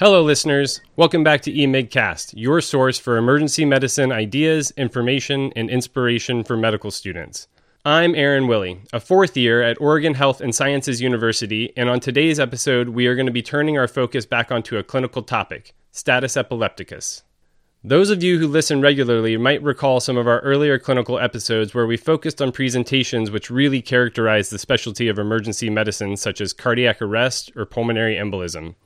Hello, listeners. Welcome back to eMigCast, your source for emergency medicine ideas, information, and inspiration for medical students. I'm Aaron Willie, a fourth year at Oregon Health and Sciences University, and on today's episode, we are going to be turning our focus back onto a clinical topic status epilepticus. Those of you who listen regularly might recall some of our earlier clinical episodes where we focused on presentations which really characterize the specialty of emergency medicine, such as cardiac arrest or pulmonary embolism.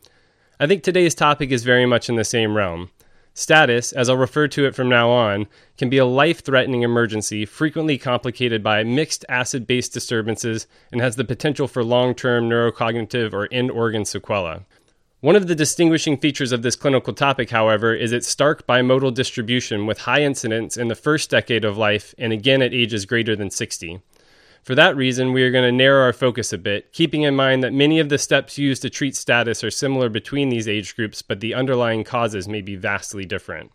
I think today's topic is very much in the same realm. Status, as I'll refer to it from now on, can be a life threatening emergency frequently complicated by mixed acid base disturbances and has the potential for long term neurocognitive or end organ sequelae. One of the distinguishing features of this clinical topic, however, is its stark bimodal distribution with high incidence in the first decade of life and again at ages greater than 60. For that reason, we are going to narrow our focus a bit, keeping in mind that many of the steps used to treat status are similar between these age groups, but the underlying causes may be vastly different.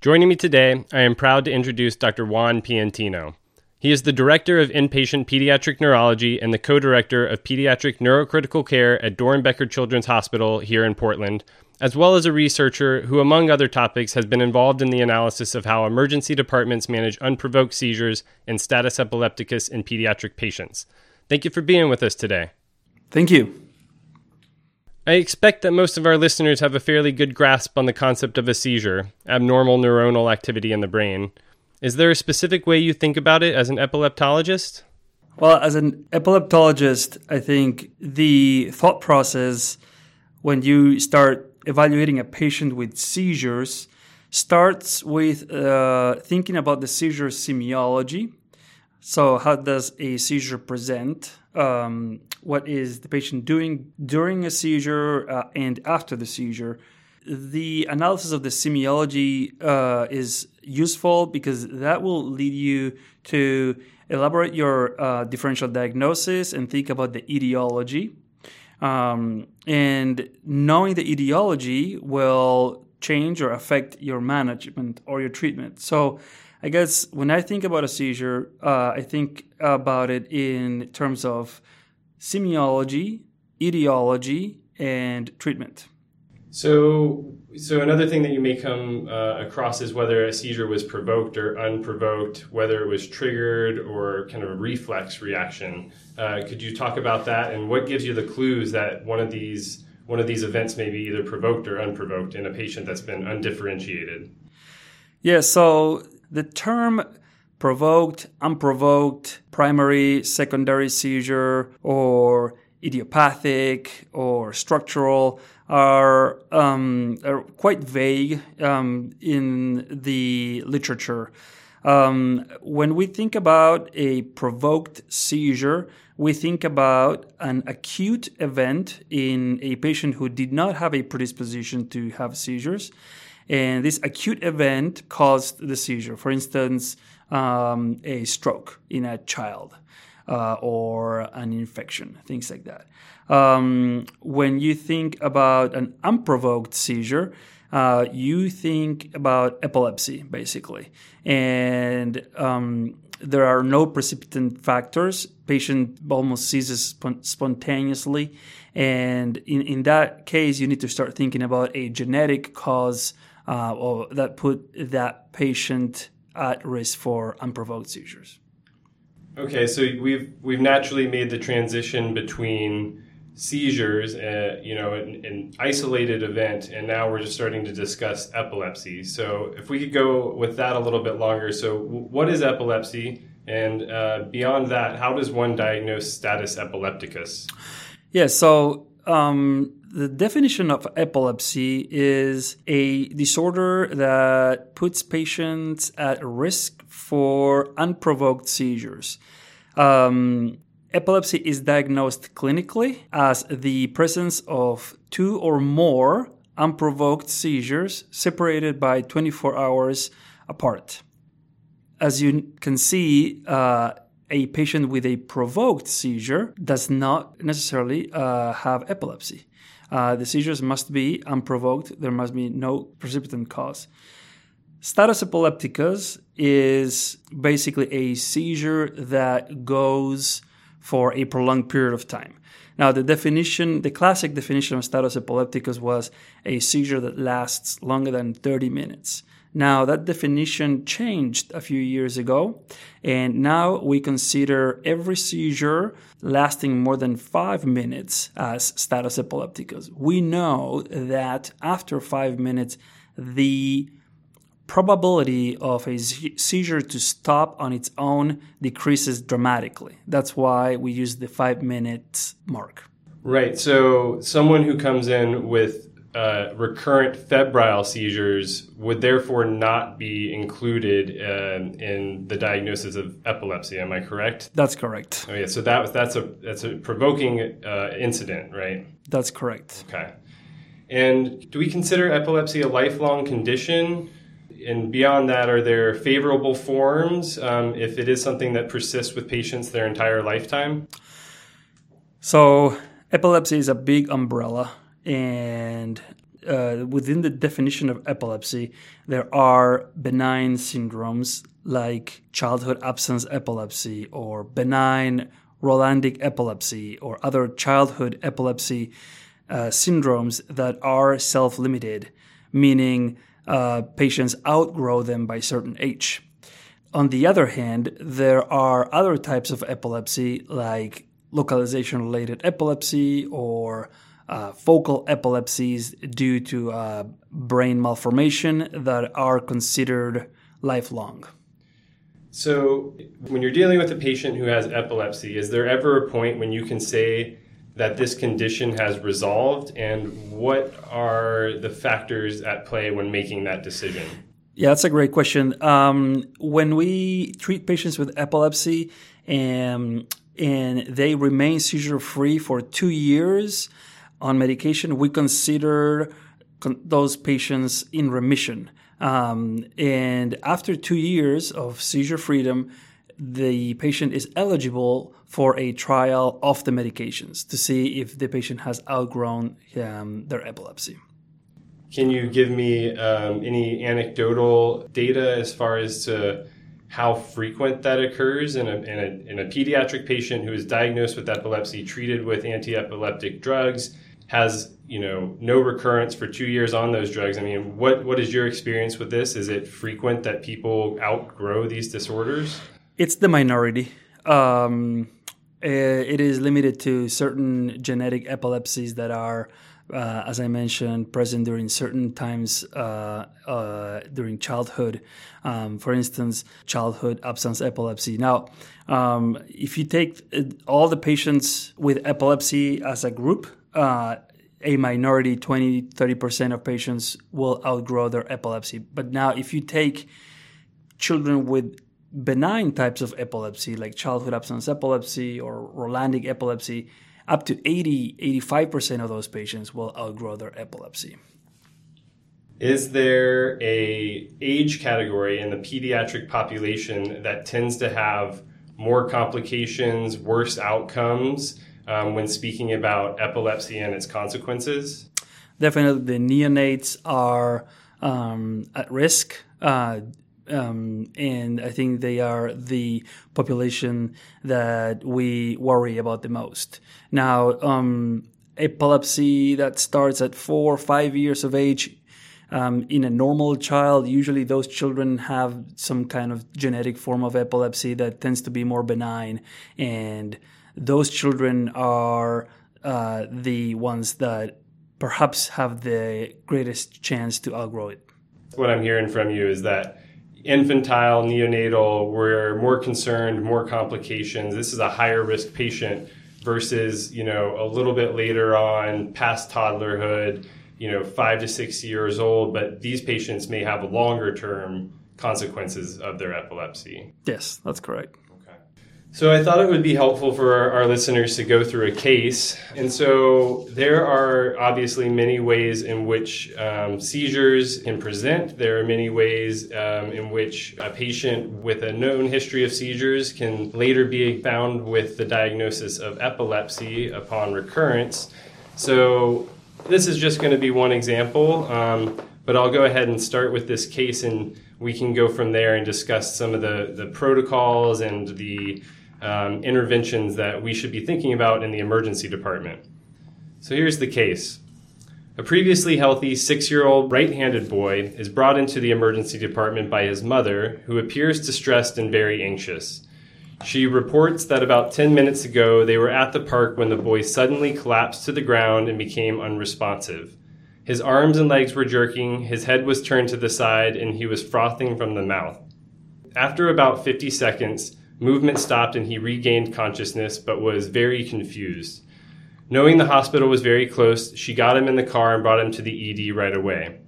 Joining me today, I am proud to introduce Dr. Juan Piantino. He is the Director of Inpatient Pediatric Neurology and the Co Director of Pediatric Neurocritical Care at Doernbecher Children's Hospital here in Portland, as well as a researcher who, among other topics, has been involved in the analysis of how emergency departments manage unprovoked seizures and status epilepticus in pediatric patients. Thank you for being with us today. Thank you. I expect that most of our listeners have a fairly good grasp on the concept of a seizure, abnormal neuronal activity in the brain. Is there a specific way you think about it as an epileptologist? Well, as an epileptologist, I think the thought process when you start evaluating a patient with seizures starts with uh, thinking about the seizure semiology. So, how does a seizure present? Um, what is the patient doing during a seizure uh, and after the seizure? The analysis of the semiology uh, is useful because that will lead you to elaborate your uh, differential diagnosis and think about the etiology. Um, and knowing the etiology will change or affect your management or your treatment. So, I guess when I think about a seizure, uh, I think about it in terms of semiology, etiology, and treatment. So, so another thing that you may come uh, across is whether a seizure was provoked or unprovoked, whether it was triggered or kind of a reflex reaction. Uh, could you talk about that and what gives you the clues that one of these one of these events may be either provoked or unprovoked in a patient that's been undifferentiated? Yeah. So the term provoked, unprovoked, primary, secondary seizure, or idiopathic or structural are, um, are quite vague um, in the literature. Um, when we think about a provoked seizure, we think about an acute event in a patient who did not have a predisposition to have seizures. And this acute event caused the seizure. For instance, um, a stroke in a child uh, or an infection, things like that. Um, when you think about an unprovoked seizure, uh, you think about epilepsy, basically. And um, there are no precipitant factors. Patient almost seizes spontaneously. And in, in that case, you need to start thinking about a genetic cause uh, or that put that patient at risk for unprovoked seizures. Okay, so we've we've naturally made the transition between seizures, uh, you know, an, an, isolated event, and now we're just starting to discuss epilepsy. So, if we could go with that a little bit longer. So, what is epilepsy? And uh, beyond that, how does one diagnose status epilepticus? Yeah, so um, the definition of epilepsy is a disorder that puts patients at risk for unprovoked seizures. Um, epilepsy is diagnosed clinically as the presence of two or more unprovoked seizures separated by 24 hours apart. As you can see, uh, a patient with a provoked seizure does not necessarily uh, have epilepsy. Uh, the seizures must be unprovoked, there must be no precipitant cause. Status epilepticus is basically a seizure that goes for a prolonged period of time. Now, the definition, the classic definition of status epilepticus was a seizure that lasts longer than 30 minutes. Now, that definition changed a few years ago, and now we consider every seizure lasting more than five minutes as status epilepticus. We know that after five minutes, the probability of a seizure to stop on its own decreases dramatically. That's why we use the five minute mark. Right. So, someone who comes in with uh, recurrent febrile seizures would therefore not be included uh, in the diagnosis of epilepsy. Am I correct? That's correct. Oh yeah, so that that's a that's a provoking uh, incident, right? That's correct. Okay. And do we consider epilepsy a lifelong condition? And beyond that, are there favorable forms um, if it is something that persists with patients their entire lifetime? So, epilepsy is a big umbrella and uh, within the definition of epilepsy, there are benign syndromes like childhood absence epilepsy or benign Rolandic epilepsy or other childhood epilepsy uh, syndromes that are self limited, meaning uh, patients outgrow them by certain age. On the other hand, there are other types of epilepsy like localization related epilepsy or uh, focal epilepsies due to uh, brain malformation that are considered lifelong. So, when you're dealing with a patient who has epilepsy, is there ever a point when you can say that this condition has resolved? And what are the factors at play when making that decision? Yeah, that's a great question. Um, when we treat patients with epilepsy and, and they remain seizure free for two years, on medication, we consider con- those patients in remission. Um, and after two years of seizure freedom, the patient is eligible for a trial of the medications to see if the patient has outgrown um, their epilepsy. Can you give me um, any anecdotal data as far as to how frequent that occurs in a, in, a, in a pediatric patient who is diagnosed with epilepsy, treated with anti epileptic drugs? has you know no recurrence for two years on those drugs. I mean, what what is your experience with this? Is it frequent that people outgrow these disorders? It's the minority. Um, eh, it is limited to certain genetic epilepsies that are, uh, as I mentioned, present during certain times uh, uh, during childhood. Um, for instance, childhood absence epilepsy. Now, um, if you take uh, all the patients with epilepsy as a group, uh, a minority, 20, 30% of patients will outgrow their epilepsy. But now, if you take children with benign types of epilepsy, like childhood absence epilepsy or Rolandic epilepsy, up to 80, 85% of those patients will outgrow their epilepsy. Is there a age category in the pediatric population that tends to have more complications, worse outcomes um, when speaking about epilepsy and its consequences? Definitely, the neonates are um, at risk. Uh, um, and I think they are the population that we worry about the most. Now, um, epilepsy that starts at four or five years of age um, in a normal child, usually those children have some kind of genetic form of epilepsy that tends to be more benign and those children are uh, the ones that perhaps have the greatest chance to outgrow it. What I'm hearing from you is that infantile, neonatal, we're more concerned, more complications. This is a higher risk patient versus, you know, a little bit later on, past toddlerhood, you know, five to six years old, but these patients may have longer term consequences of their epilepsy. Yes, that's correct. So I thought it would be helpful for our, listeners to go through a case. And so there are obviously many ways in which um, seizures can present. There are many ways um, in which a patient with a known history of seizures can later be found with the diagnosis of epilepsy upon recurrence. So this is just going to be one example, um, but I'll go ahead and start with this case and we can go from there and discuss some of the, the protocols and the um, interventions that we should be thinking about in the emergency department. So here's the case. A previously healthy six year old right handed boy is brought into the emergency department by his mother, who appears distressed and very anxious. She reports that about 10 minutes ago they were at the park when the boy suddenly collapsed to the ground and became unresponsive. His arms and legs were jerking, his head was turned to the side, and he was frothing from the mouth. After about 50 seconds, movement stopped and he regained consciousness but was very confused. Knowing the hospital was very close, she got him in the car and brought him to the ED right away.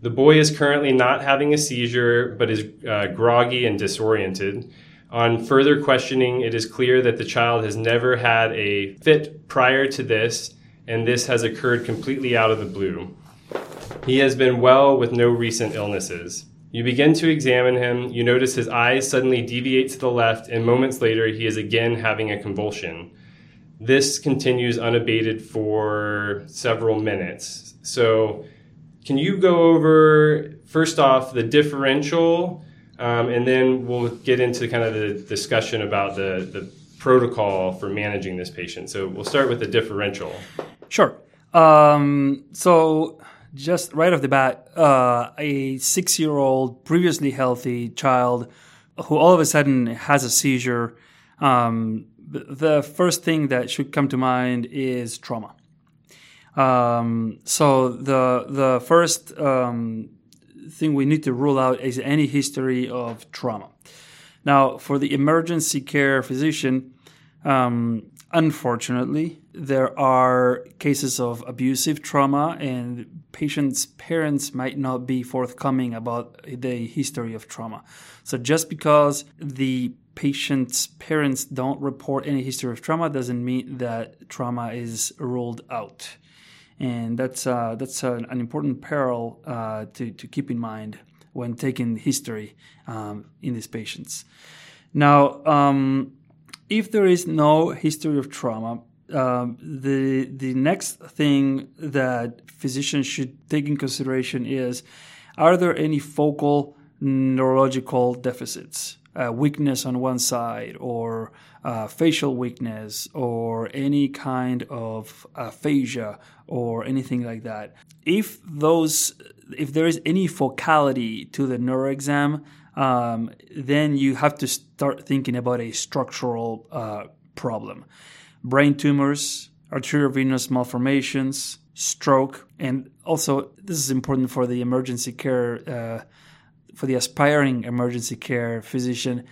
The boy is currently not having a seizure but is uh, groggy and disoriented. On further questioning, it is clear that the child has never had a fit prior to this, and this has occurred completely out of the blue. He has been well with no recent illnesses. You begin to examine him, you notice his eyes suddenly deviate to the left, and moments later, he is again having a convulsion. This continues unabated for several minutes. So, can you go over, first off, the differential? Um, and then we'll get into kind of the discussion about the, the protocol for managing this patient. So we'll start with the differential. Sure. Um, so just right off the bat, uh, a six year old previously healthy child who all of a sudden has a seizure, um, the first thing that should come to mind is trauma. Um, so the the first um, thing we need to rule out is any history of trauma. Now, for the emergency care physician, um, unfortunately, there are cases of abusive trauma, and patients' parents might not be forthcoming about the history of trauma. So, just because the patient's parents don't report any history of trauma doesn't mean that trauma is ruled out and that's uh, that's an, an important peril uh, to to keep in mind when taking history um, in these patients. Now, um, if there is no history of trauma, um, the the next thing that physicians should take in consideration is: Are there any focal neurological deficits? uh, weakness on one side or uh, facial weakness or any kind of aphasia or anything like that. If those, if there is any focality to the neuroexam, um, then you have to start thinking about a structural uh, problem. Brain tumors, arteriovenous malformations, stroke, and also this is important for the emergency care uh, for the aspiring emergency care physician,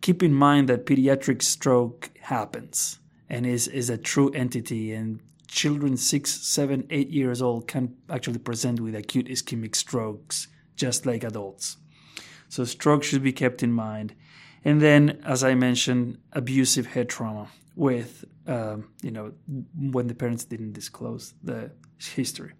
keep in mind that pediatric stroke happens and is, is a true entity and children six, seven, eight years old can actually present with acute ischemic strokes just like adults. So stroke should be kept in mind. And then, as I mentioned, abusive head trauma with, um, you know, when the parents didn't disclose the history.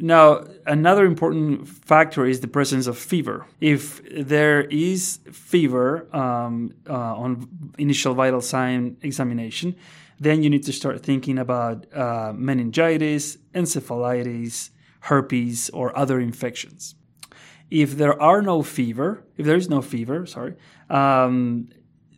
Now, another important factor is the presence of fever. If there is fever um, uh, on initial vital sign examination, then you need to start thinking about uh, meningitis, encephalitis, herpes, or other infections. If there are no fever, if there is no fever, sorry, um,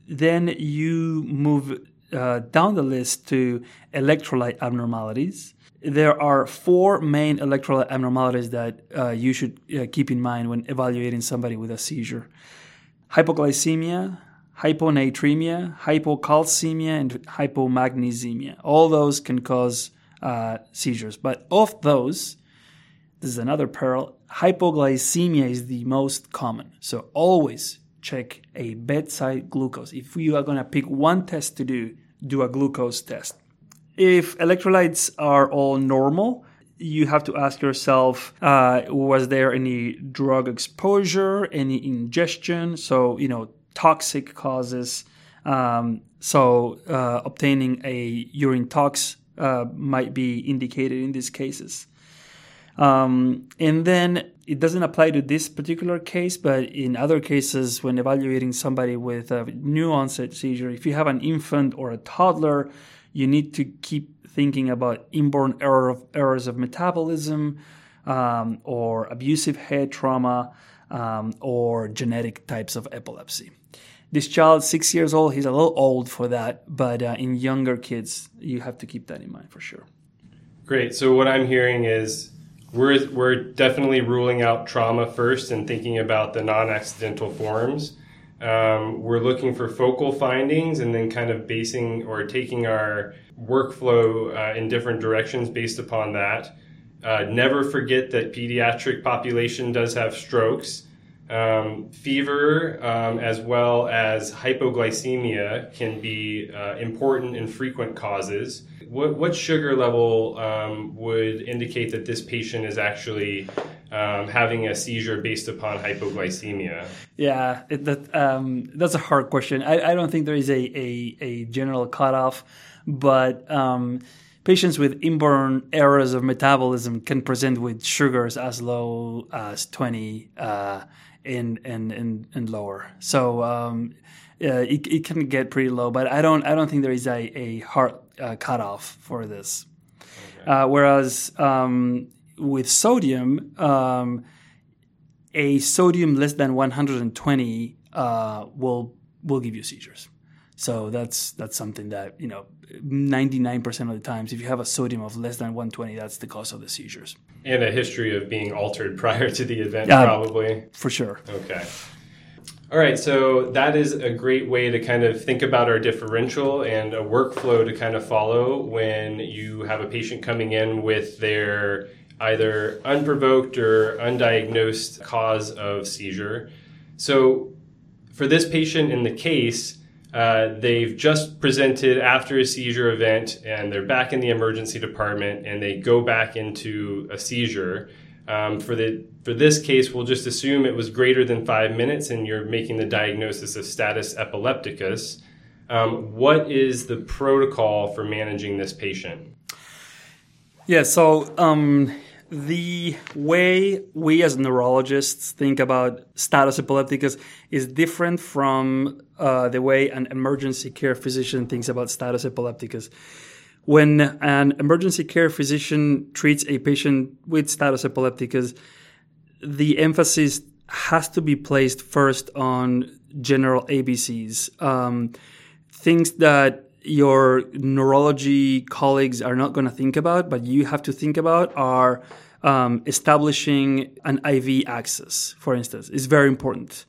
then you move uh, down the list to electrolyte abnormalities there are four main electrolyte abnormalities that uh, you should uh, keep in mind when evaluating somebody with a seizure hypoglycemia, hyponatremia, hypocalcemia, and hypomagnesemia. All those can cause uh, seizures. But of those, this is another peril hypoglycemia is the most common. So always check a bedside glucose. If you are going to pick one test to do, do a glucose test. If electrolytes are all normal, you have to ask yourself uh, was there any drug exposure, any ingestion? So, you know, toxic causes. Um, so, uh, obtaining a urine tox uh, might be indicated in these cases. Um, and then it doesn't apply to this particular case, but in other cases, when evaluating somebody with a new onset seizure, if you have an infant or a toddler, you need to keep thinking about inborn error of, errors of metabolism um, or abusive head trauma um, or genetic types of epilepsy. this child, six years old, he's a little old for that, but uh, in younger kids, you have to keep that in mind for sure. Great. So what I'm hearing is we're we're definitely ruling out trauma first and thinking about the non-accidental forms. Um, we're looking for focal findings and then kind of basing or taking our workflow uh, in different directions based upon that. Uh, never forget that pediatric population does have strokes. Um, fever um, as well as hypoglycemia can be uh, important and frequent causes. What, what sugar level um, would indicate that this patient is actually um, having a seizure based upon hypoglycemia? Yeah, it, that, um, that's a hard question. I, I, don't think there is a, a, a general cutoff, but um, patients with inborn errors of metabolism can present with sugars as low as 20 uh, and, and, and, and lower. So uh, it, it can get pretty low, but I don't I don't think there is a, a hard uh, cutoff for this. Okay. Uh, whereas um, with sodium, um, a sodium less than 120 uh, will will give you seizures. So that's that's something that you know 99% of the times if you have a sodium of less than 120 that's the cause of the seizures and a history of being altered prior to the event uh, probably for sure okay all right so that is a great way to kind of think about our differential and a workflow to kind of follow when you have a patient coming in with their either unprovoked or undiagnosed cause of seizure so for this patient in the case uh, they've just presented after a seizure event and they're back in the emergency department and they go back into a seizure. Um, for the for this case, we'll just assume it was greater than five minutes, and you're making the diagnosis of status epilepticus. Um, what is the protocol for managing this patient? Yeah, so um, the way we as neurologists think about status epilepticus is different from uh, the way an emergency care physician thinks about status epilepticus. When an emergency care physician treats a patient with status epilepticus, the emphasis has to be placed first on general ABCs, um, things that your neurology colleagues are not going to think about, but you have to think about are um, establishing an IV access, for instance, is very important.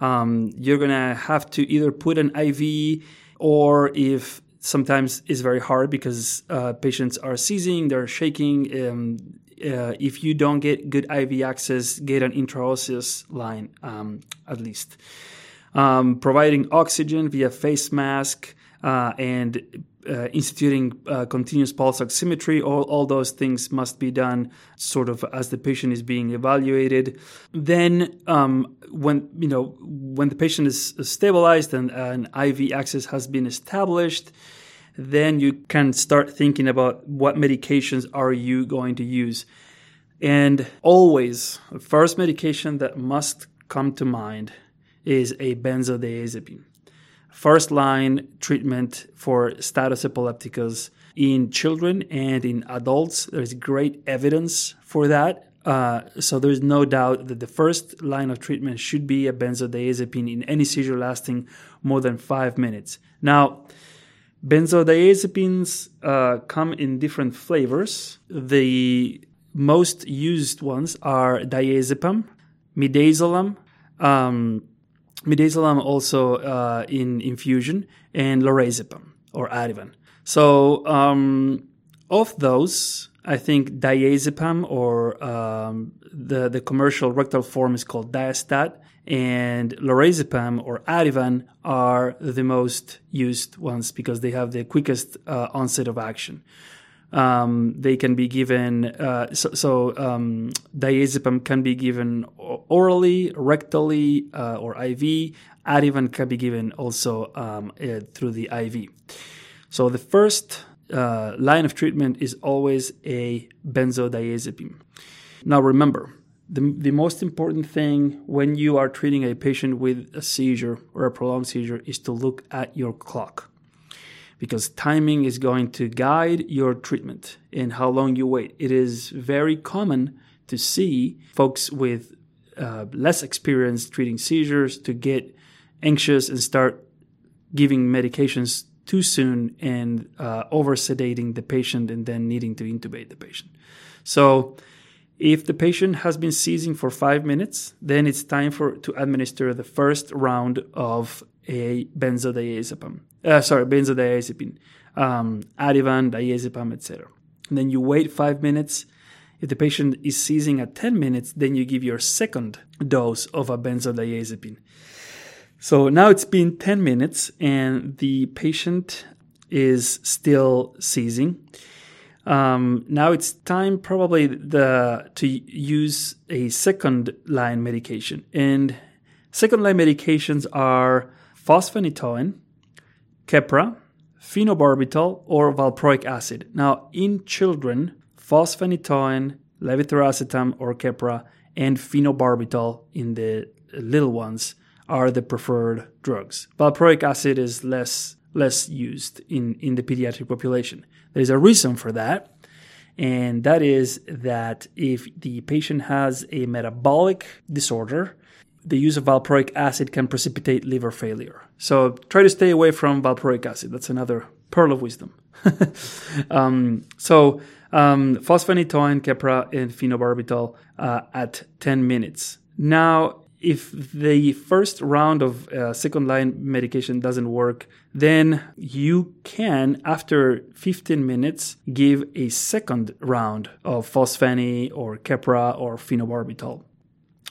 Um, you're going to have to either put an IV or if sometimes it's very hard because uh, patients are seizing, they're shaking. Um, uh, if you don't get good IV access, get an intraosseous line um, at least. Um, providing oxygen via face mask uh, and uh, instituting uh, continuous pulse oximetry, all, all those things must be done sort of as the patient is being evaluated. Then, um, when you know when the patient is stabilized and an IV access has been established, then you can start thinking about what medications are you going to use. And always, the first medication that must come to mind is a benzodiazepine first line treatment for status epilepticus in children and in adults. There's great evidence for that. Uh, so there's no doubt that the first line of treatment should be a benzodiazepine in any seizure lasting more than five minutes. Now, benzodiazepines uh, come in different flavors. The most used ones are diazepam, midazolam, um, midazolam also uh, in infusion, and lorazepam or Ativan. So um, of those, I think diazepam or um, the the commercial rectal form is called Diastat, and lorazepam or Ativan are the most used ones because they have the quickest uh, onset of action. Um, they can be given, uh, so, so um, diazepam can be given orally, rectally, uh, or IV. Ativan can be given also um, uh, through the IV. So the first uh, line of treatment is always a benzodiazepine. Now remember, the, the most important thing when you are treating a patient with a seizure or a prolonged seizure is to look at your clock because timing is going to guide your treatment and how long you wait. It is very common to see folks with uh, less experience treating seizures to get anxious and start giving medications too soon and uh, over sedating the patient and then needing to intubate the patient. So, if the patient has been seizing for five minutes, then it's time for to administer the first round of a benzodiazepam. Uh, sorry, benzodiazepine, um, Ativan, diazepam, etc. then you wait five minutes. If the patient is seizing at 10 minutes, then you give your second dose of a benzodiazepine. So now it's been 10 minutes and the patient is still seizing. Um, now it's time probably the to use a second line medication, and second line medications are fosphenytoin, Keppra, phenobarbital, or valproic acid. Now in children, fosphenytoin, levetiracetam or Keppra, and phenobarbital in the little ones are the preferred drugs. Valproic acid is less less used in, in the pediatric population. There's a reason for that, and that is that if the patient has a metabolic disorder, the use of valproic acid can precipitate liver failure. So try to stay away from valproic acid. That's another pearl of wisdom. um, so um, fosphenytoin, Keppra, and phenobarbital uh, at 10 minutes. Now, if the first round of uh, second line medication doesn't work, then you can, after 15 minutes, give a second round of phospheny or Keppra or phenobarbital.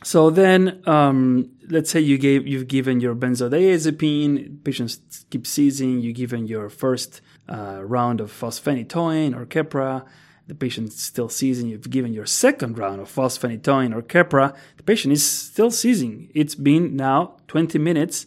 So then, um, let's say you gave you've given your benzodiazepine, patients keep seizing. You've given your first uh, round of fosphenytoin or Keppra the patient still seizing, you've given your second round of fosphenytoin or Keppra, the patient is still seizing. It's been now 20 minutes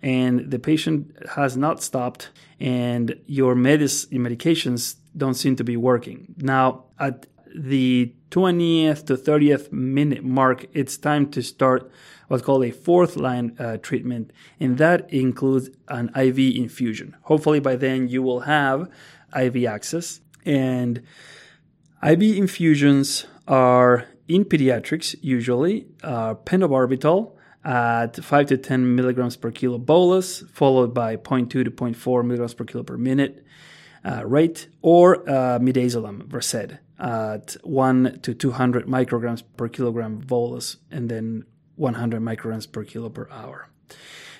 and the patient has not stopped and your, medis- your medications don't seem to be working. Now, at the 20th to 30th minute mark, it's time to start what's called a fourth line uh, treatment, and that includes an IV infusion. Hopefully, by then you will have IV access. And IV infusions are in pediatrics usually uh, pentobarbital at 5 to 10 milligrams per kilo bolus, followed by 0.2 to 0.4 milligrams per kilo per minute uh, rate, or uh, midazolam, Versed, at 1 to 200 micrograms per kilogram bolus, and then 100 micrograms per kilo per hour.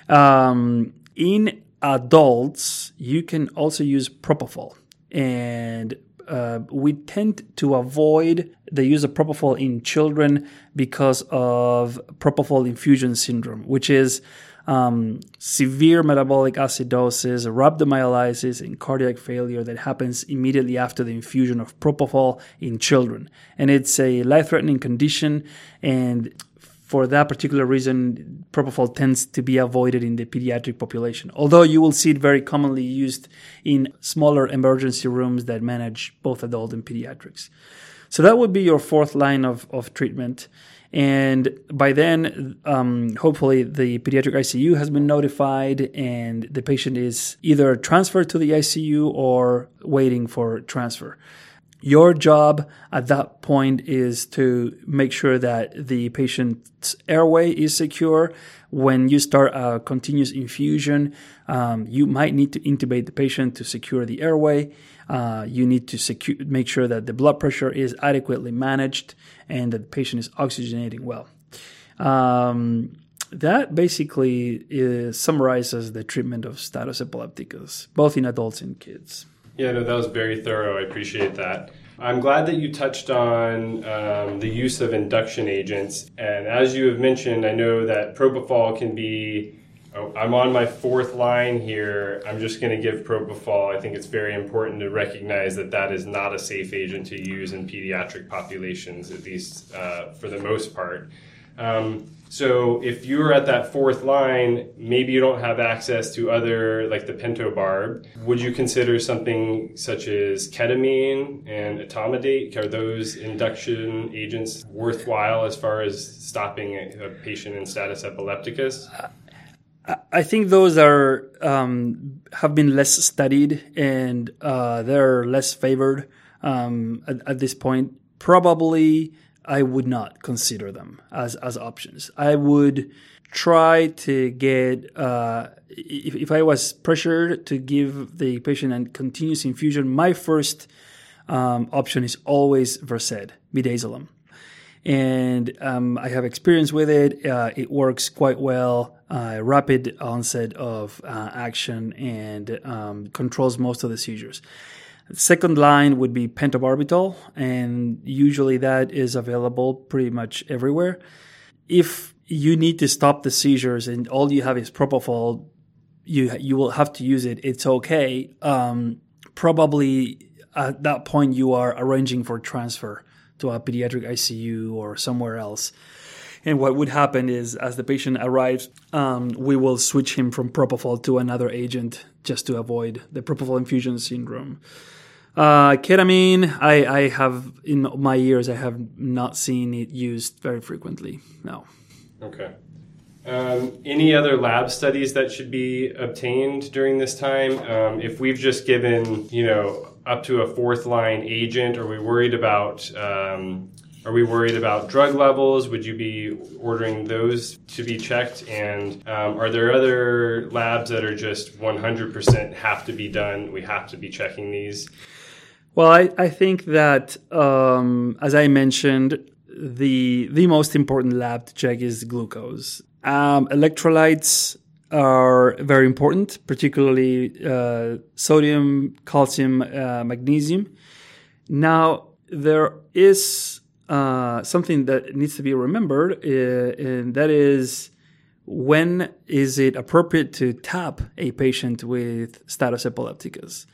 Um, in adults, you can also use propofol. And uh, we tend to avoid the use of propofol in children because of propofol infusion syndrome, which is um, severe metabolic acidosis, rhabdomyolysis, and cardiac failure that happens immediately after the infusion of propofol in children. And it's a life threatening condition, and for that particular reason, propofol tends to be avoided in the pediatric population. Although you will see it very commonly used in smaller emergency rooms that manage both adult and pediatrics. So that would be your fourth line of, of treatment. And by then, um, hopefully, the pediatric ICU has been notified and the patient is either transferred to the ICU or waiting for transfer. Your job at that point is to make sure that the patient's airway is secure. When you start a continuous infusion, um, you might need to intubate the patient to secure the airway. Uh, you need to secure, make sure that the blood pressure is adequately managed and that the patient is oxygenating well. Um, that basically is, summarizes the treatment of status epilepticus, both in adults and kids. Yeah, no, that was very thorough. I appreciate that. I'm glad that you touched on um, the use of induction agents. And as you have mentioned, I know that propofol can be. Oh, I'm on my fourth line here. I'm just going to give propofol. I think it's very important to recognize that that is not a safe agent to use in pediatric populations, at least uh, for the most part. Um, so if you're at that fourth line, maybe you don't have access to other like the pentobarb. Would you consider something such as ketamine and etomidate? Are those induction agents worthwhile as far as stopping a, a patient in status epilepticus? I think those are um, have been less studied and uh, they're less favored um, at, at, this point. Probably I would not consider them as, as options. I would try to get, uh, if, if I was pressured to give the patient a continuous infusion, my first um, option is always Versed, midazolam. And um, I have experience with it. Uh, it works quite well, uh, rapid onset of uh, action, and um, controls most of the seizures. Second line would be pentobarbital, and usually that is available pretty much everywhere. If you need to stop the seizures and all you have is propofol, you you will have to use it. It's okay. Um, probably at that point you are arranging for transfer to a pediatric ICU or somewhere else. And what would happen is, as the patient arrives, um, we will switch him from propofol to another agent just to avoid the propofol infusion syndrome. Uh, ketamine, I, I have in my years, I have not seen it used very frequently. No. Okay. Um, any other lab studies that should be obtained during this time? Um, if we've just given, you know, up to a fourth line agent, are we worried about um, are we worried about drug levels? Would you be ordering those to be checked? And um, are there other labs that are just 100% have to be done? We have to be checking these. Well, I, I think that um, as I mentioned, the the most important lab to check is glucose. Um, electrolytes are very important, particularly uh, sodium, calcium, uh, magnesium. Now, there is uh, something that needs to be remembered, uh, and that is when is it appropriate to tap a patient with status epilepticus?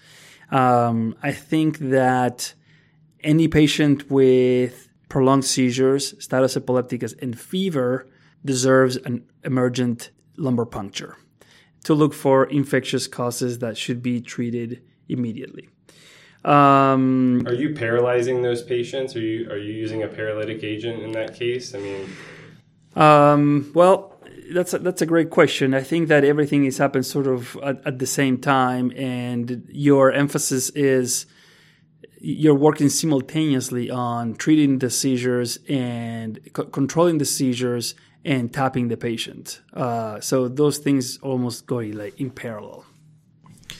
Um, I think that any patient with prolonged seizures, status epilepticus, and fever deserves an emergent lumbar puncture to look for infectious causes that should be treated immediately. Um, are you paralyzing those patients? Are you are you using a paralytic agent in that case? I mean, um, well, that's a, that's a great question. I think that everything is happening sort of at, at the same time, and your emphasis is you're working simultaneously on treating the seizures and c- controlling the seizures and tapping the patient. Uh, so those things almost going like in parallel.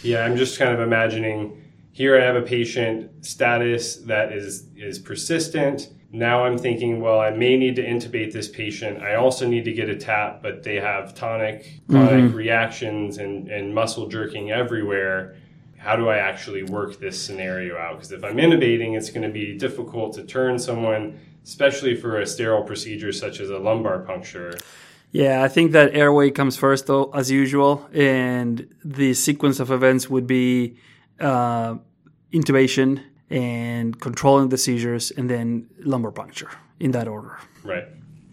Yeah, I'm just kind of imagining here I have a patient status that is is persistent. Now I'm thinking, well, I may need to intubate this patient. I also need to get a tap, but they have tonic clonic mm-hmm. reactions and, and muscle jerking everywhere. How do I actually work this scenario out? Because if I'm intubating, it's going to be difficult to turn someone especially for a sterile procedure such as a lumbar puncture. Yeah, I think that airway comes first, though, as usual, and the sequence of events would be uh, intubation and controlling the seizures, and then lumbar puncture in that order. Right,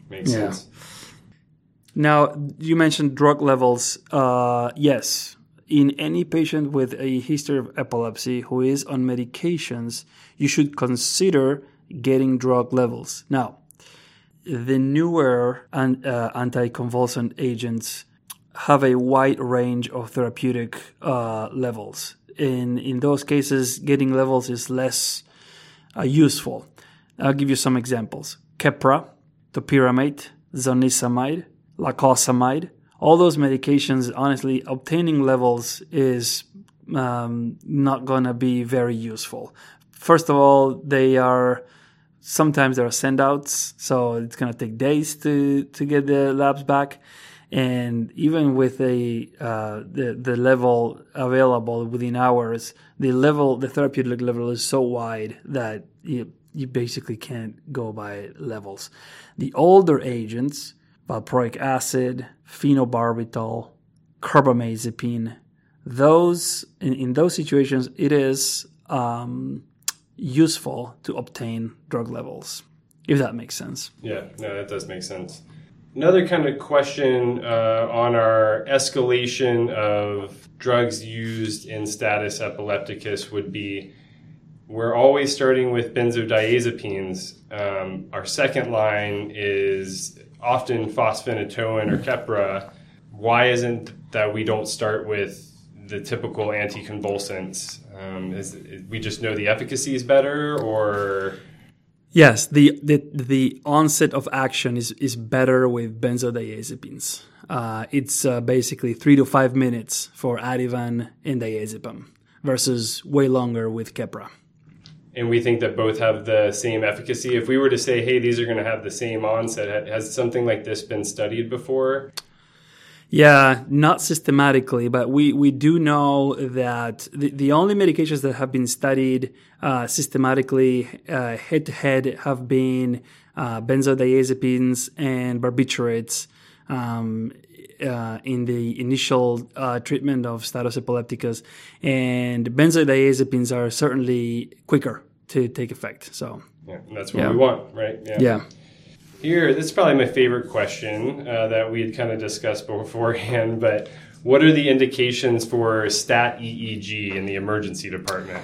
makes yeah. sense. Now, you mentioned drug levels. Uh, yes, in any patient with a history of epilepsy who is on medications, you should consider getting drug levels. Now, the newer an, uh, anticonvulsant agents have a wide range of therapeutic uh, levels. In in those cases, getting levels is less uh, useful. I'll give you some examples: Keppra, topiramate, zonisamide, lacosamide. All those medications, honestly, obtaining levels is um, not going to be very useful. First of all, they are sometimes there are sendouts, so it's gonna take days to to get the labs back. And even with a uh, the the level available within hours, the level the therapeutic level is so wide that you you basically can't go by levels. The older agents, valproic acid, phenobarbital, carbamazepine, those in, in those situations it is um, useful to obtain drug levels, if that makes sense. Yeah, no, that does make sense. Another kind of question uh, on our escalation of drugs used in status epilepticus would be we're always starting with benzodiazepines. Um, our second line is often fosphenytoin or Keppra. Why isn't that we don't start with the typical anticonvulsants? Um, is, we just know the efficacy is better, or Yes, the, the, the onset of action is, is better with benzodiazepines. Uh, it's uh, basically three to five minutes for Ativan and diazepam versus way longer with Keppra. And we think that both have the same efficacy. If we were to say, hey, these are going to have the same onset, has something like this been studied before? Yeah, not systematically, but we, we do know that the, the only medications that have been studied uh, systematically head to head have been uh, benzodiazepines and barbiturates um, uh, in the initial uh, treatment of status epilepticus. And benzodiazepines are certainly quicker to take effect. So, yeah, that's what yeah. we want, right? Yeah. yeah. Here, this is probably my favorite question uh, that we had kind of discussed beforehand, but what are the indications for stat EEG in the emergency department?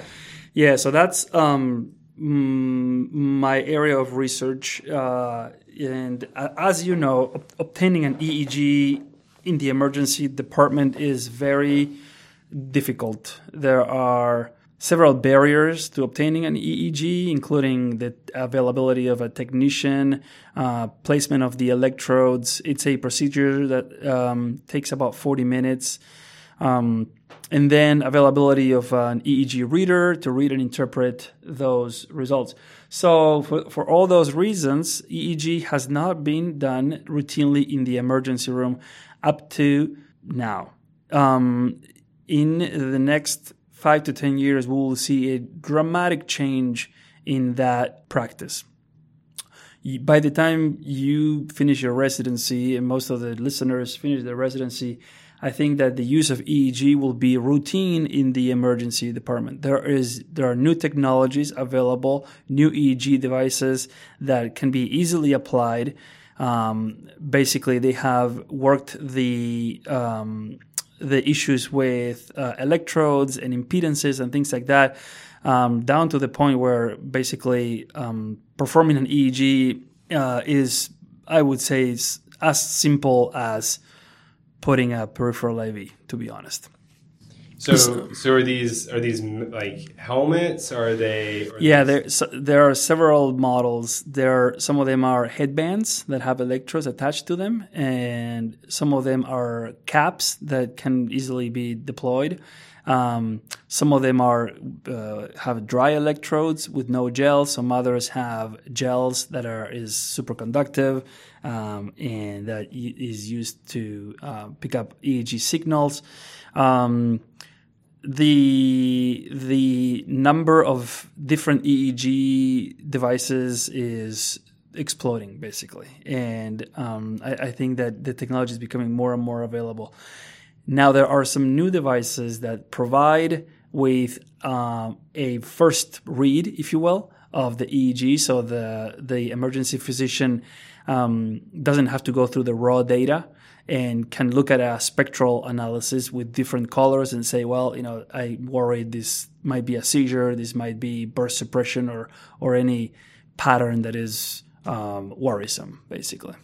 Yeah, so that's um, my area of research. Uh, and as you know, obtaining an EEG in the emergency department is very difficult. There are several barriers to obtaining an EEG, including the availability of a technician, uh, placement of the electrodes. It's a procedure that um, takes about 40 minutes. Um, and then availability of an EEG reader to read and interpret those results. So for, for all those reasons, EEG has not been done routinely in the emergency room up to now. Um, in the next five to 10 years, we will see a dramatic change in that practice. By the time you finish your residency, and most of the listeners finish their residency, I think that the use of EEG will be routine in the emergency department. There is there are new technologies available, new EEG devices that can be easily applied. Um, basically, they have worked the um, the issues with uh, electrodes and impedances and things like that, um, down to the point where basically um, performing an EEG uh, is, I would say, as simple as putting a peripheral IV. To be honest. So, so are these are these like helmets? Are they? Are yeah, there so there are several models. There, some of them are headbands that have electrodes attached to them, and some of them are caps that can easily be deployed. Um, some of them are uh, have dry electrodes with no gel. Some others have gels that are is superconductive um, and that is used to uh, pick up EEG signals. Um, the the number of different EEG devices is exploding basically, and um, I, I, think that the technology is becoming more and more available. Now there are some new devices that provide with um, a first read, if you will, of the EEG, so the the emergency physician um, doesn't have to go through the raw data and can look at a spectral analysis with different colors and say, well, you know, I worry this might be a seizure, this might be burst suppression, or or any pattern that is um, worrisome, basically.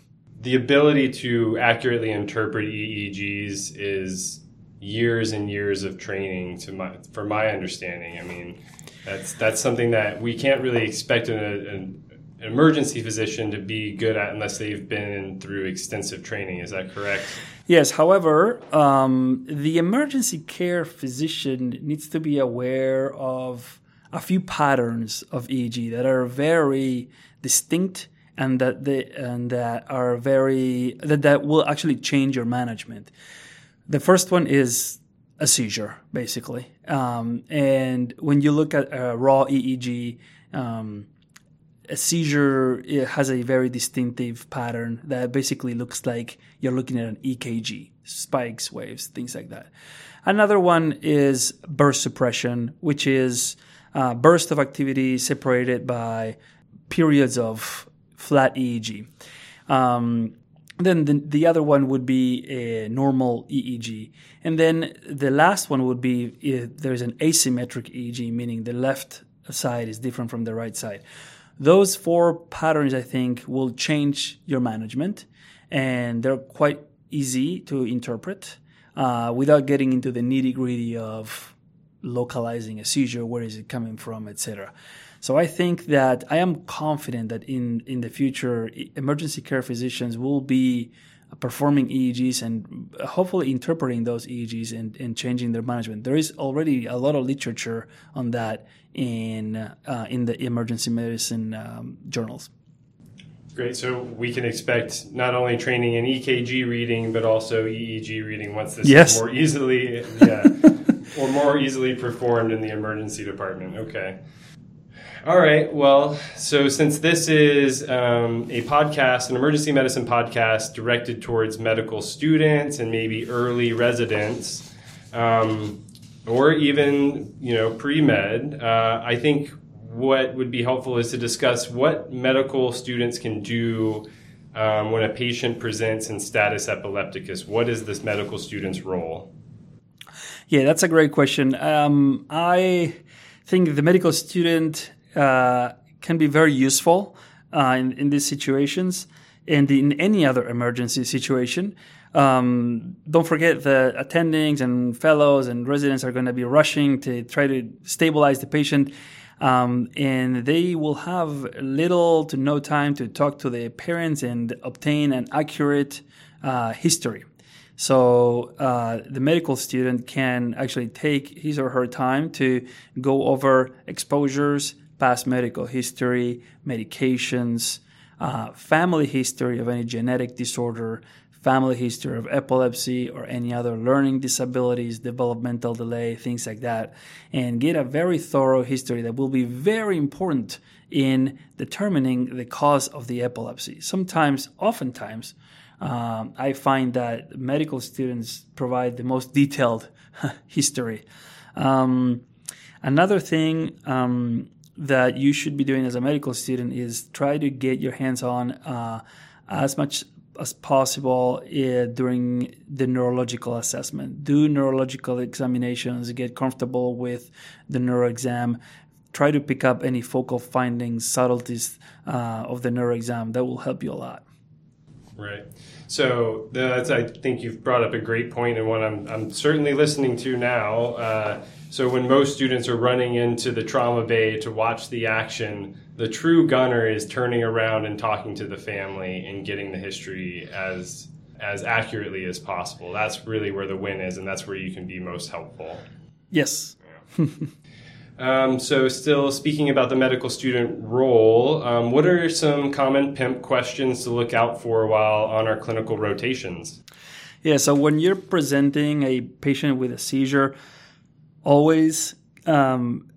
The ability to accurately interpret EEGs is years and years of training to my for my understanding. I mean, that's that's something that we can't really expect in a, in an emergency physician to be good at unless they've been through extensive training. Is that correct? Yes. However, um, the emergency care physician needs to be aware of a few patterns of EEG that are very distinct and that they and that are very that, that will actually change your management. The first one is a seizure, basically. Um, and when you look at a raw EEG, um, a seizure has a very distinctive pattern that basically looks like you're looking at an EKG, spikes, waves, things like that. Another one is burst suppression, which is a burst of activity separated by periods of flat EEG. Um, then the, the other one would be a normal EEG. And then the last one would be if there's an asymmetric EEG, meaning the left side is different from the right side. Those four patterns, I think, will change your management, and they're quite easy to interpret uh, without getting into the nitty gritty of localizing a seizure, where is it coming from, etc. So I think that I am confident that in, in the future, emergency care physicians will be performing EEGs and hopefully interpreting those EEGs and, and changing their management. There is already a lot of literature on that in uh, in the emergency medicine um, journals. Great. So we can expect not only training in EKG reading, but also EEG reading once this yes. is more easily, yeah, or more easily performed in the emergency department. Okay. All right. Well, so since this is um, a podcast, an emergency medicine podcast directed towards medical students and maybe early residents, um, or even you know pre med, uh, I think what would be helpful is to discuss what medical students can do um, when a patient presents in status epilepticus. What is this medical student's role? Yeah, that's a great question. Um, I think the medical student uh, can be very useful uh, in, in these situations and in any other emergency situation. Um, don't forget the attendings and fellows and residents are going to be rushing to try to stabilize the patient. Um, and they will have little to no time to talk to the parents and obtain an accurate uh, history. So uh, the medical student can actually take his or her time to go over exposures, past medical history, medications, uh, family history of any genetic disorder, family history of epilepsy or any other learning disabilities, developmental delay, things like that, and get a very thorough history that will be very important in determining the cause of the epilepsy. Sometimes, oftentimes, um, I find that medical students provide the most detailed history. Um, another thing um, that you should be doing as a medical student is try to get your hands on uh, as much as possible uh, during the neurological assessment. Do neurological examinations, get comfortable with the neuro exam. Try to pick up any focal findings, subtleties uh, of the neuro exam. That will help you a lot. Right. So that's I think you've brought up a great point and one I'm I'm certainly listening to now. Uh, so when most students are running into the trauma bay to watch the action, the true gunner is turning around and talking to the family and getting the history as as accurately as possible. That's really where the win is, and that's where you can be most helpful. Yes. Yeah. Um, so, still speaking about the medical student role, um, what are some common PIMP questions to look out for while on our clinical rotations? Yeah, so when you're presenting a patient with a seizure, always um,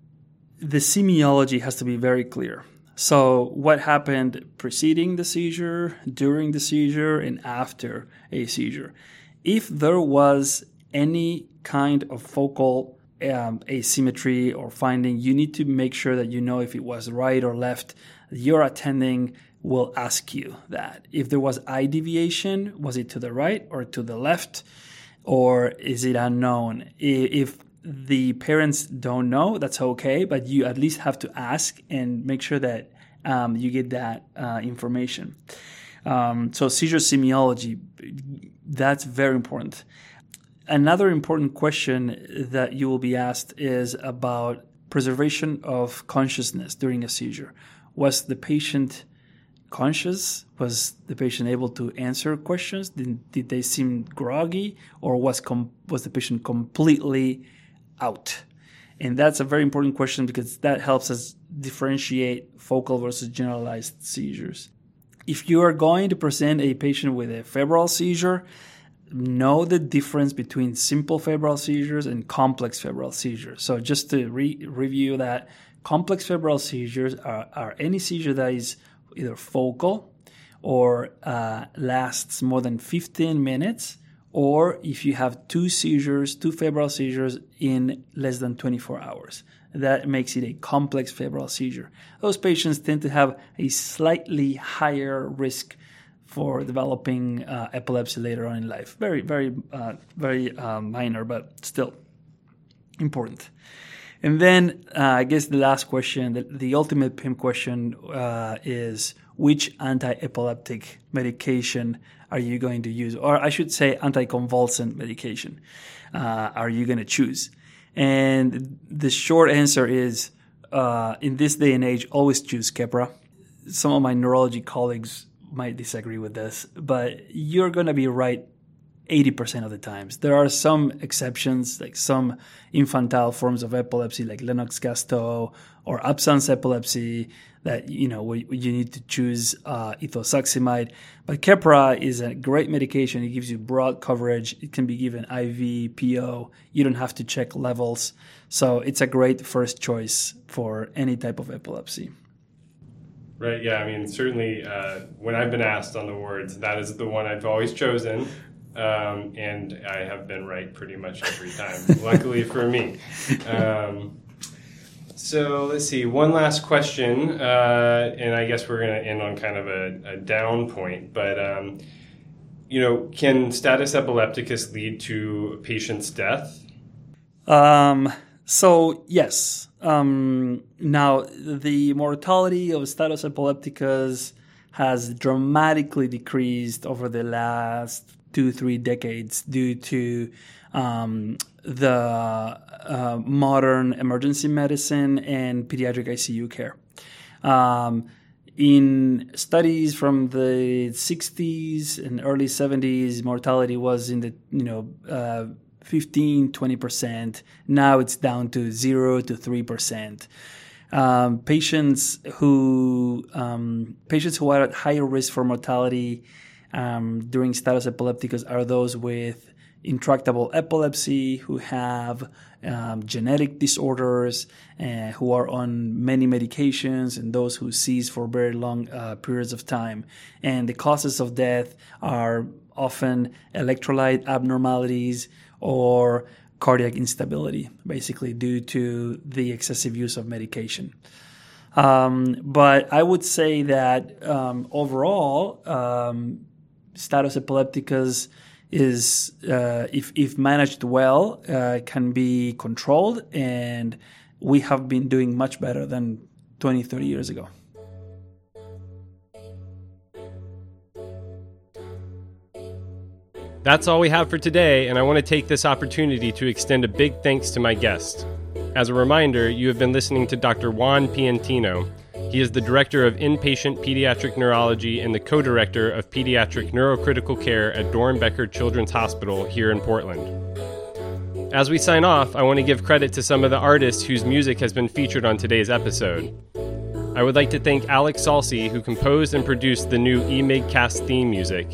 the semiology has to be very clear. So, what happened preceding the seizure, during the seizure, and after a seizure? If there was any kind of focal um, asymmetry or finding, you need to make sure that you know if it was right or left. Your attending will ask you that. If there was eye deviation, was it to the right or to the left? Or is it unknown? If the parents don't know, that's okay, but you at least have to ask and make sure that um, you get that uh, information. Um, so, seizure semiology, that's very important. Another important question that you will be asked is about preservation of consciousness during a seizure. Was the patient conscious? Was the patient able to answer questions? Did, did they seem groggy, or was com- was the patient completely out? And that's a very important question because that helps us differentiate focal versus generalized seizures. If you are going to present a patient with a febrile seizure, know the difference between simple febrile seizures and complex febrile seizures. So, just to re- review that, complex febrile seizures are, are, any seizure that is either focal or uh, lasts more than 15 minutes, or if you have two seizures, two febrile seizures in less than 24 hours. That makes it a complex febrile seizure. Those patients tend to have a slightly higher risk for developing uh, epilepsy later on in life. Very, very, uh, very uh, minor, but still important. And then uh, I guess the last question, the, the ultimate PIMP question uh, is which anti-epileptic medication are you going to use? Or I should say anticonvulsant medication uh, are you going to choose? And the short answer is in this day and age, always choose Keppra. Some of my neurology colleagues might disagree with this, but you're going to be right 80% of the times. There are some exceptions, like some infantile forms of epilepsy, like Lennox-Gastaut or absence epilepsy, that you know you need to choose uh, ethosuximide. But Keppra is a great medication. It gives you broad coverage. It can be given IV, PO. You don't have to check levels. So it's a great first choice for any type of epilepsy. Right. Yeah. I mean, certainly uh, when I've been asked on the wards, that is the one I've always chosen. Um, and I have been right pretty much every time, luckily for me. Um, so let's see, one last question, uh, and I guess we're going to end on kind of a, a down point, but um, you know, can status epilepticus lead to a patient's death? Um, so yes. Um, now the mortality of status epilepticus has dramatically decreased over the last two, three decades due to um, the uh, modern emergency medicine and pediatric ICU care. Um, in studies from the 60s and early 70s, mortality was in the you know uh, 15, 20 percent. Now it's down to zero to three percent. Um, patients who um, patients who are at higher risk for mortality um, during status epilepticus are those with intractable epilepsy, who have um, genetic disorders, uh, who are on many medications, and those who seize for very long uh, periods of time. And the causes of death are often electrolyte abnormalities or cardiac instability, basically due to the excessive use of medication. Um, but I would say that um, overall, um, status epilepticus is, uh, if, if managed well, uh, can be controlled, and we have been doing much better than 20, 30 years ago. That's all we have for today, and I want to take this opportunity to extend a big thanks to my guest. As a reminder, you have been listening to Dr. Juan Piantino, he is the director of inpatient pediatric neurology and the co director of pediatric neurocritical care at Doernbecher Children's Hospital here in Portland. As we sign off, I want to give credit to some of the artists whose music has been featured on today's episode. I would like to thank Alex Salsi, who composed and produced the new eMigCast theme music.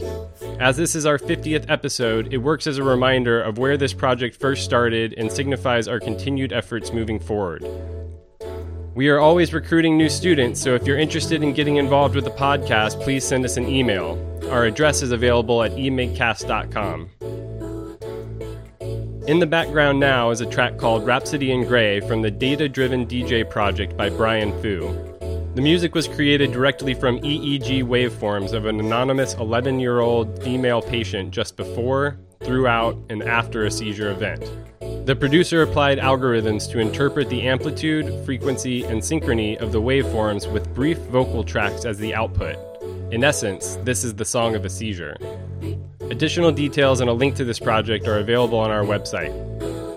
As this is our 50th episode, it works as a reminder of where this project first started and signifies our continued efforts moving forward. We are always recruiting new students, so if you're interested in getting involved with the podcast, please send us an email. Our address is available at emigcast.com. In the background now is a track called Rhapsody in Grey from the Data Driven DJ project by Brian Foo. The music was created directly from EEG waveforms of an anonymous 11 year old female patient just before, throughout, and after a seizure event. The producer applied algorithms to interpret the amplitude, frequency, and synchrony of the waveforms with brief vocal tracks as the output. In essence, this is the song of a seizure. Additional details and a link to this project are available on our website.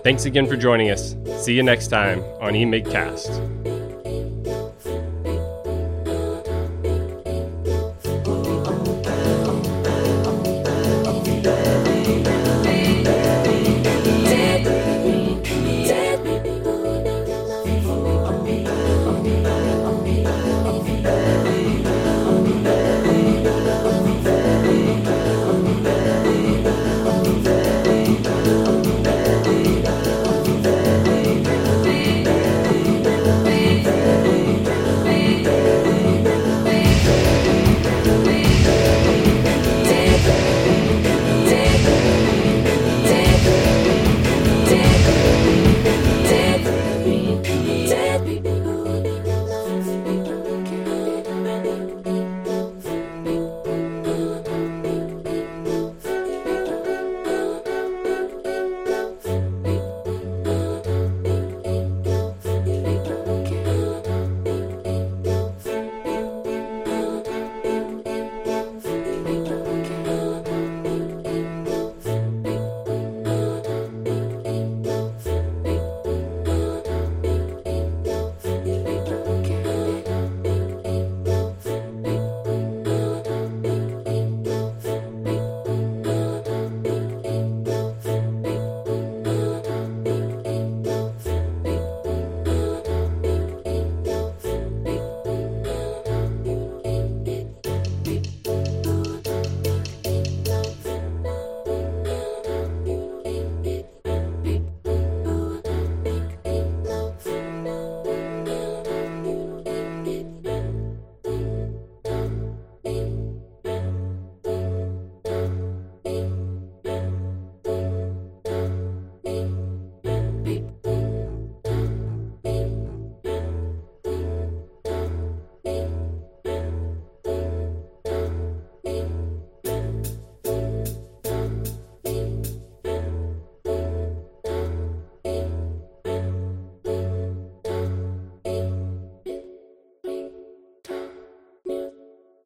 Thanks again for joining us. See you next time on eMigCast.